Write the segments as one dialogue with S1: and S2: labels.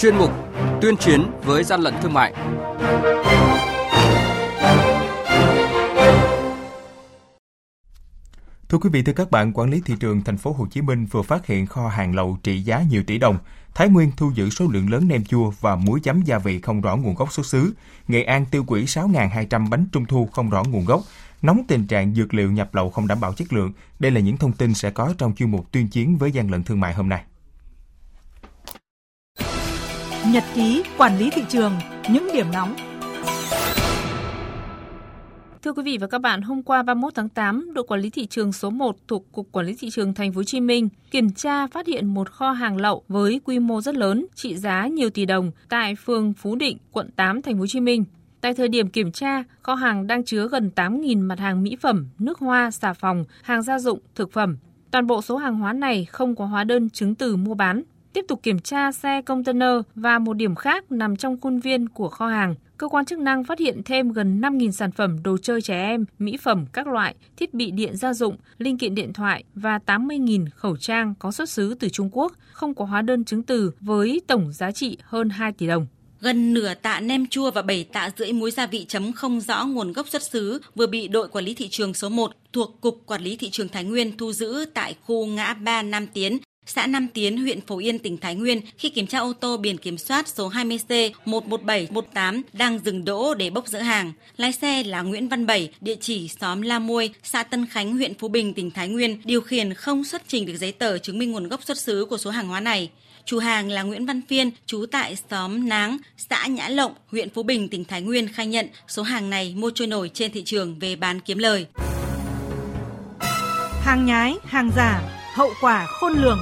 S1: chuyên mục Tuyên chiến với gian lận thương mại.
S2: Thưa quý vị, thưa các bạn, quản lý thị trường thành phố Hồ Chí Minh vừa phát hiện kho hàng lậu trị giá nhiều tỷ đồng. Thái Nguyên thu giữ số lượng lớn nem chua và muối chấm gia vị không rõ nguồn gốc xuất xứ. Nghệ An tiêu hủy 6.200 bánh trung thu không rõ nguồn gốc. Nóng tình trạng dược liệu nhập lậu không đảm bảo chất lượng. Đây là những thông tin sẽ có trong chuyên mục tuyên chiến với gian lận thương mại hôm nay.
S3: Nhật ký quản lý thị trường, những điểm nóng
S4: Thưa quý vị và các bạn, hôm qua 31 tháng 8, đội quản lý thị trường số 1 thuộc Cục Quản lý thị trường Thành phố Hồ Chí Minh kiểm tra phát hiện một kho hàng lậu với quy mô rất lớn, trị giá nhiều tỷ đồng tại phường Phú Định, quận 8 Thành phố Hồ Chí Minh. Tại thời điểm kiểm tra, kho hàng đang chứa gần 8.000 mặt hàng mỹ phẩm, nước hoa, xà phòng, hàng gia dụng, thực phẩm. Toàn bộ số hàng hóa này không có hóa đơn chứng từ mua bán. Tiếp tục kiểm tra xe container và một điểm khác nằm trong khuôn viên của kho hàng, cơ quan chức năng phát hiện thêm gần 5.000 sản phẩm đồ chơi trẻ em, mỹ phẩm các loại, thiết bị điện gia dụng, linh kiện điện thoại và 80.000 khẩu trang có xuất xứ từ Trung Quốc, không có hóa đơn chứng từ với tổng giá trị hơn 2 tỷ đồng.
S5: Gần nửa tạ nem chua và 7 tạ rưỡi muối gia vị chấm không rõ nguồn gốc xuất xứ vừa bị đội quản lý thị trường số 1 thuộc Cục Quản lý Thị trường Thái Nguyên thu giữ tại khu ngã ba Nam Tiến, xã Nam Tiến, huyện Phổ Yên, tỉnh Thái Nguyên khi kiểm tra ô tô biển kiểm soát số 20C 11718 đang dừng đỗ để bốc dỡ hàng. Lái xe là Nguyễn Văn Bảy, địa chỉ xóm La Muôi, xã Tân Khánh, huyện Phú Bình, tỉnh Thái Nguyên, điều khiển không xuất trình được giấy tờ chứng minh nguồn gốc xuất xứ của số hàng hóa này. Chủ hàng là Nguyễn Văn Phiên, trú tại xóm Náng, xã Nhã Lộng, huyện Phú Bình, tỉnh Thái Nguyên khai nhận số hàng này mua trôi nổi trên thị trường về bán kiếm lời.
S3: Hàng nhái, hàng giả, hậu quả khôn lường.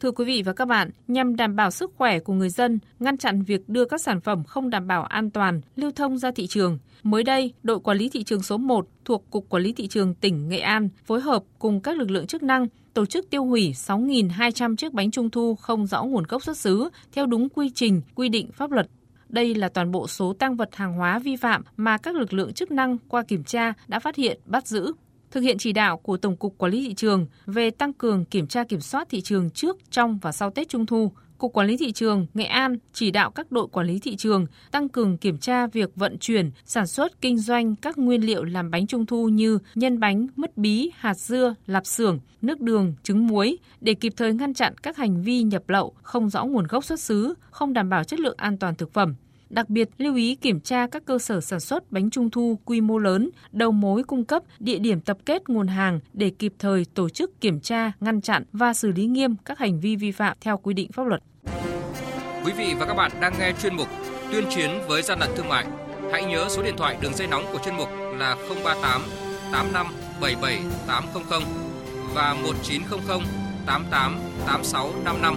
S4: Thưa quý vị và các bạn, nhằm đảm bảo sức khỏe của người dân, ngăn chặn việc đưa các sản phẩm không đảm bảo an toàn lưu thông ra thị trường, mới đây, đội quản lý thị trường số 1 thuộc Cục Quản lý thị trường tỉnh Nghệ An phối hợp cùng các lực lượng chức năng tổ chức tiêu hủy 6.200 chiếc bánh trung thu không rõ nguồn gốc xuất xứ theo đúng quy trình, quy định pháp luật. Đây là toàn bộ số tăng vật hàng hóa vi phạm mà các lực lượng chức năng qua kiểm tra đã phát hiện, bắt giữ thực hiện chỉ đạo của Tổng cục Quản lý thị trường về tăng cường kiểm tra kiểm soát thị trường trước, trong và sau Tết Trung thu. Cục Quản lý thị trường Nghệ An chỉ đạo các đội quản lý thị trường tăng cường kiểm tra việc vận chuyển, sản xuất, kinh doanh các nguyên liệu làm bánh trung thu như nhân bánh, mứt bí, hạt dưa, lạp xưởng, nước đường, trứng muối để kịp thời ngăn chặn các hành vi nhập lậu không rõ nguồn gốc xuất xứ, không đảm bảo chất lượng an toàn thực phẩm, Đặc biệt lưu ý kiểm tra các cơ sở sản xuất bánh trung thu quy mô lớn, đầu mối cung cấp, địa điểm tập kết nguồn hàng để kịp thời tổ chức kiểm tra, ngăn chặn và xử lý nghiêm các hành vi vi phạm theo quy định pháp luật.
S1: Quý vị và các bạn đang nghe chuyên mục Tuyên chiến với gian lận thương mại. Hãy nhớ số điện thoại đường dây nóng của chuyên mục là 038 85 77 800 và 1900 88 86 55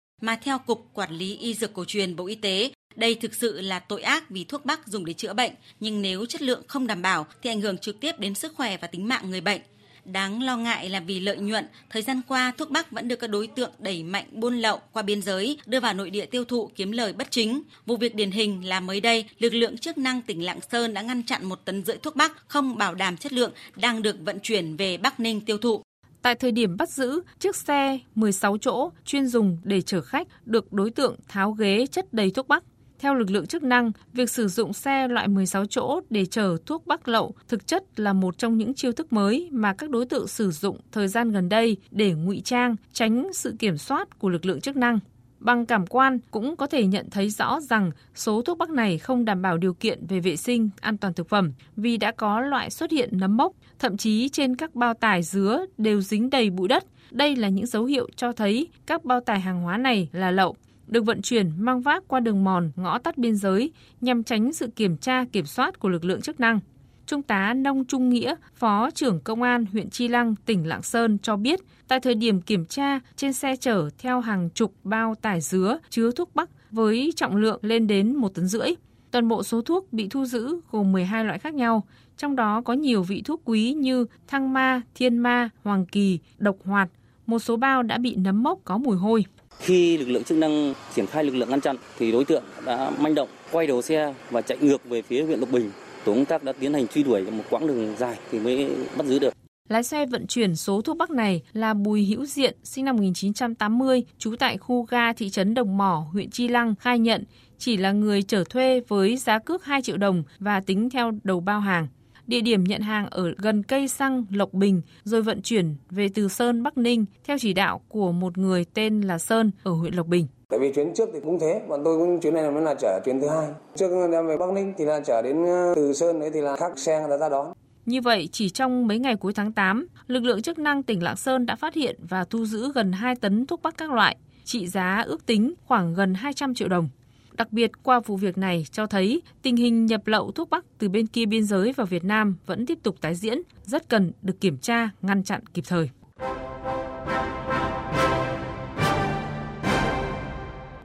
S5: mà theo Cục Quản lý Y Dược Cổ truyền Bộ Y tế, đây thực sự là tội ác vì thuốc bắc dùng để chữa bệnh, nhưng nếu chất lượng không đảm bảo thì ảnh hưởng trực tiếp đến sức khỏe và tính mạng người bệnh. Đáng lo ngại là vì lợi nhuận, thời gian qua thuốc bắc vẫn được các đối tượng đẩy mạnh buôn lậu qua biên giới, đưa vào nội địa tiêu thụ kiếm lời bất chính. Vụ việc điển hình là mới đây, lực lượng chức năng tỉnh Lạng Sơn đã ngăn chặn một tấn rưỡi thuốc bắc không bảo đảm chất lượng đang được vận chuyển về Bắc Ninh tiêu thụ.
S4: Tại thời điểm bắt giữ, chiếc xe 16 chỗ chuyên dùng để chở khách được đối tượng tháo ghế chất đầy thuốc bắc. Theo lực lượng chức năng, việc sử dụng xe loại 16 chỗ để chở thuốc bắc lậu thực chất là một trong những chiêu thức mới mà các đối tượng sử dụng thời gian gần đây để ngụy trang, tránh sự kiểm soát của lực lượng chức năng. Bằng cảm quan cũng có thể nhận thấy rõ rằng số thuốc bắc này không đảm bảo điều kiện về vệ sinh, an toàn thực phẩm vì đã có loại xuất hiện nấm mốc, thậm chí trên các bao tải dứa đều dính đầy bụi đất. Đây là những dấu hiệu cho thấy các bao tải hàng hóa này là lậu được vận chuyển mang vác qua đường mòn, ngõ tắt biên giới nhằm tránh sự kiểm tra, kiểm soát của lực lượng chức năng. Trung tá Nông Trung Nghĩa, Phó trưởng Công an huyện Chi Lăng, tỉnh Lạng Sơn cho biết, tại thời điểm kiểm tra, trên xe chở theo hàng chục bao tải dứa chứa thuốc bắc với trọng lượng lên đến một tấn rưỡi. Toàn bộ số thuốc bị thu giữ gồm 12 loại khác nhau, trong đó có nhiều vị thuốc quý như thăng ma, thiên ma, hoàng kỳ, độc hoạt. Một số bao đã bị nấm mốc có mùi hôi.
S6: Khi lực lượng chức năng triển khai lực lượng ngăn chặn thì đối tượng đã manh động quay đầu xe và chạy ngược về phía huyện Lộc Bình. Tổ công tác đã tiến hành truy đuổi một quãng đường dài thì mới bắt giữ được.
S4: Lái xe vận chuyển số thuốc bắc này là Bùi Hữu Diện, sinh năm 1980, trú tại khu ga thị trấn Đồng Mỏ, huyện Chi Lăng, khai nhận chỉ là người chở thuê với giá cước 2 triệu đồng và tính theo đầu bao hàng. Địa điểm nhận hàng ở gần cây xăng Lộc Bình rồi vận chuyển về từ Sơn Bắc Ninh theo chỉ đạo của một người tên là Sơn ở huyện Lộc Bình.
S7: Tại vì chuyến trước thì cũng thế, bọn tôi cũng chuyến này mới là chở chuyến thứ hai. Trước đem về Bắc Ninh thì là chở đến ờ, từ Sơn đấy thì là khác xe người ta ra đón.
S4: Như vậy, chỉ trong mấy ngày cuối tháng 8, lực lượng chức năng tỉnh Lạng Sơn đã phát hiện và thu giữ gần 2 tấn thuốc bắc các loại, trị giá ước tính khoảng gần 200 triệu đồng. Đặc biệt qua vụ việc này cho thấy tình hình nhập lậu thuốc bắc từ bên kia biên giới vào Việt Nam vẫn tiếp tục tái diễn, rất cần được kiểm tra, ngăn chặn kịp thời.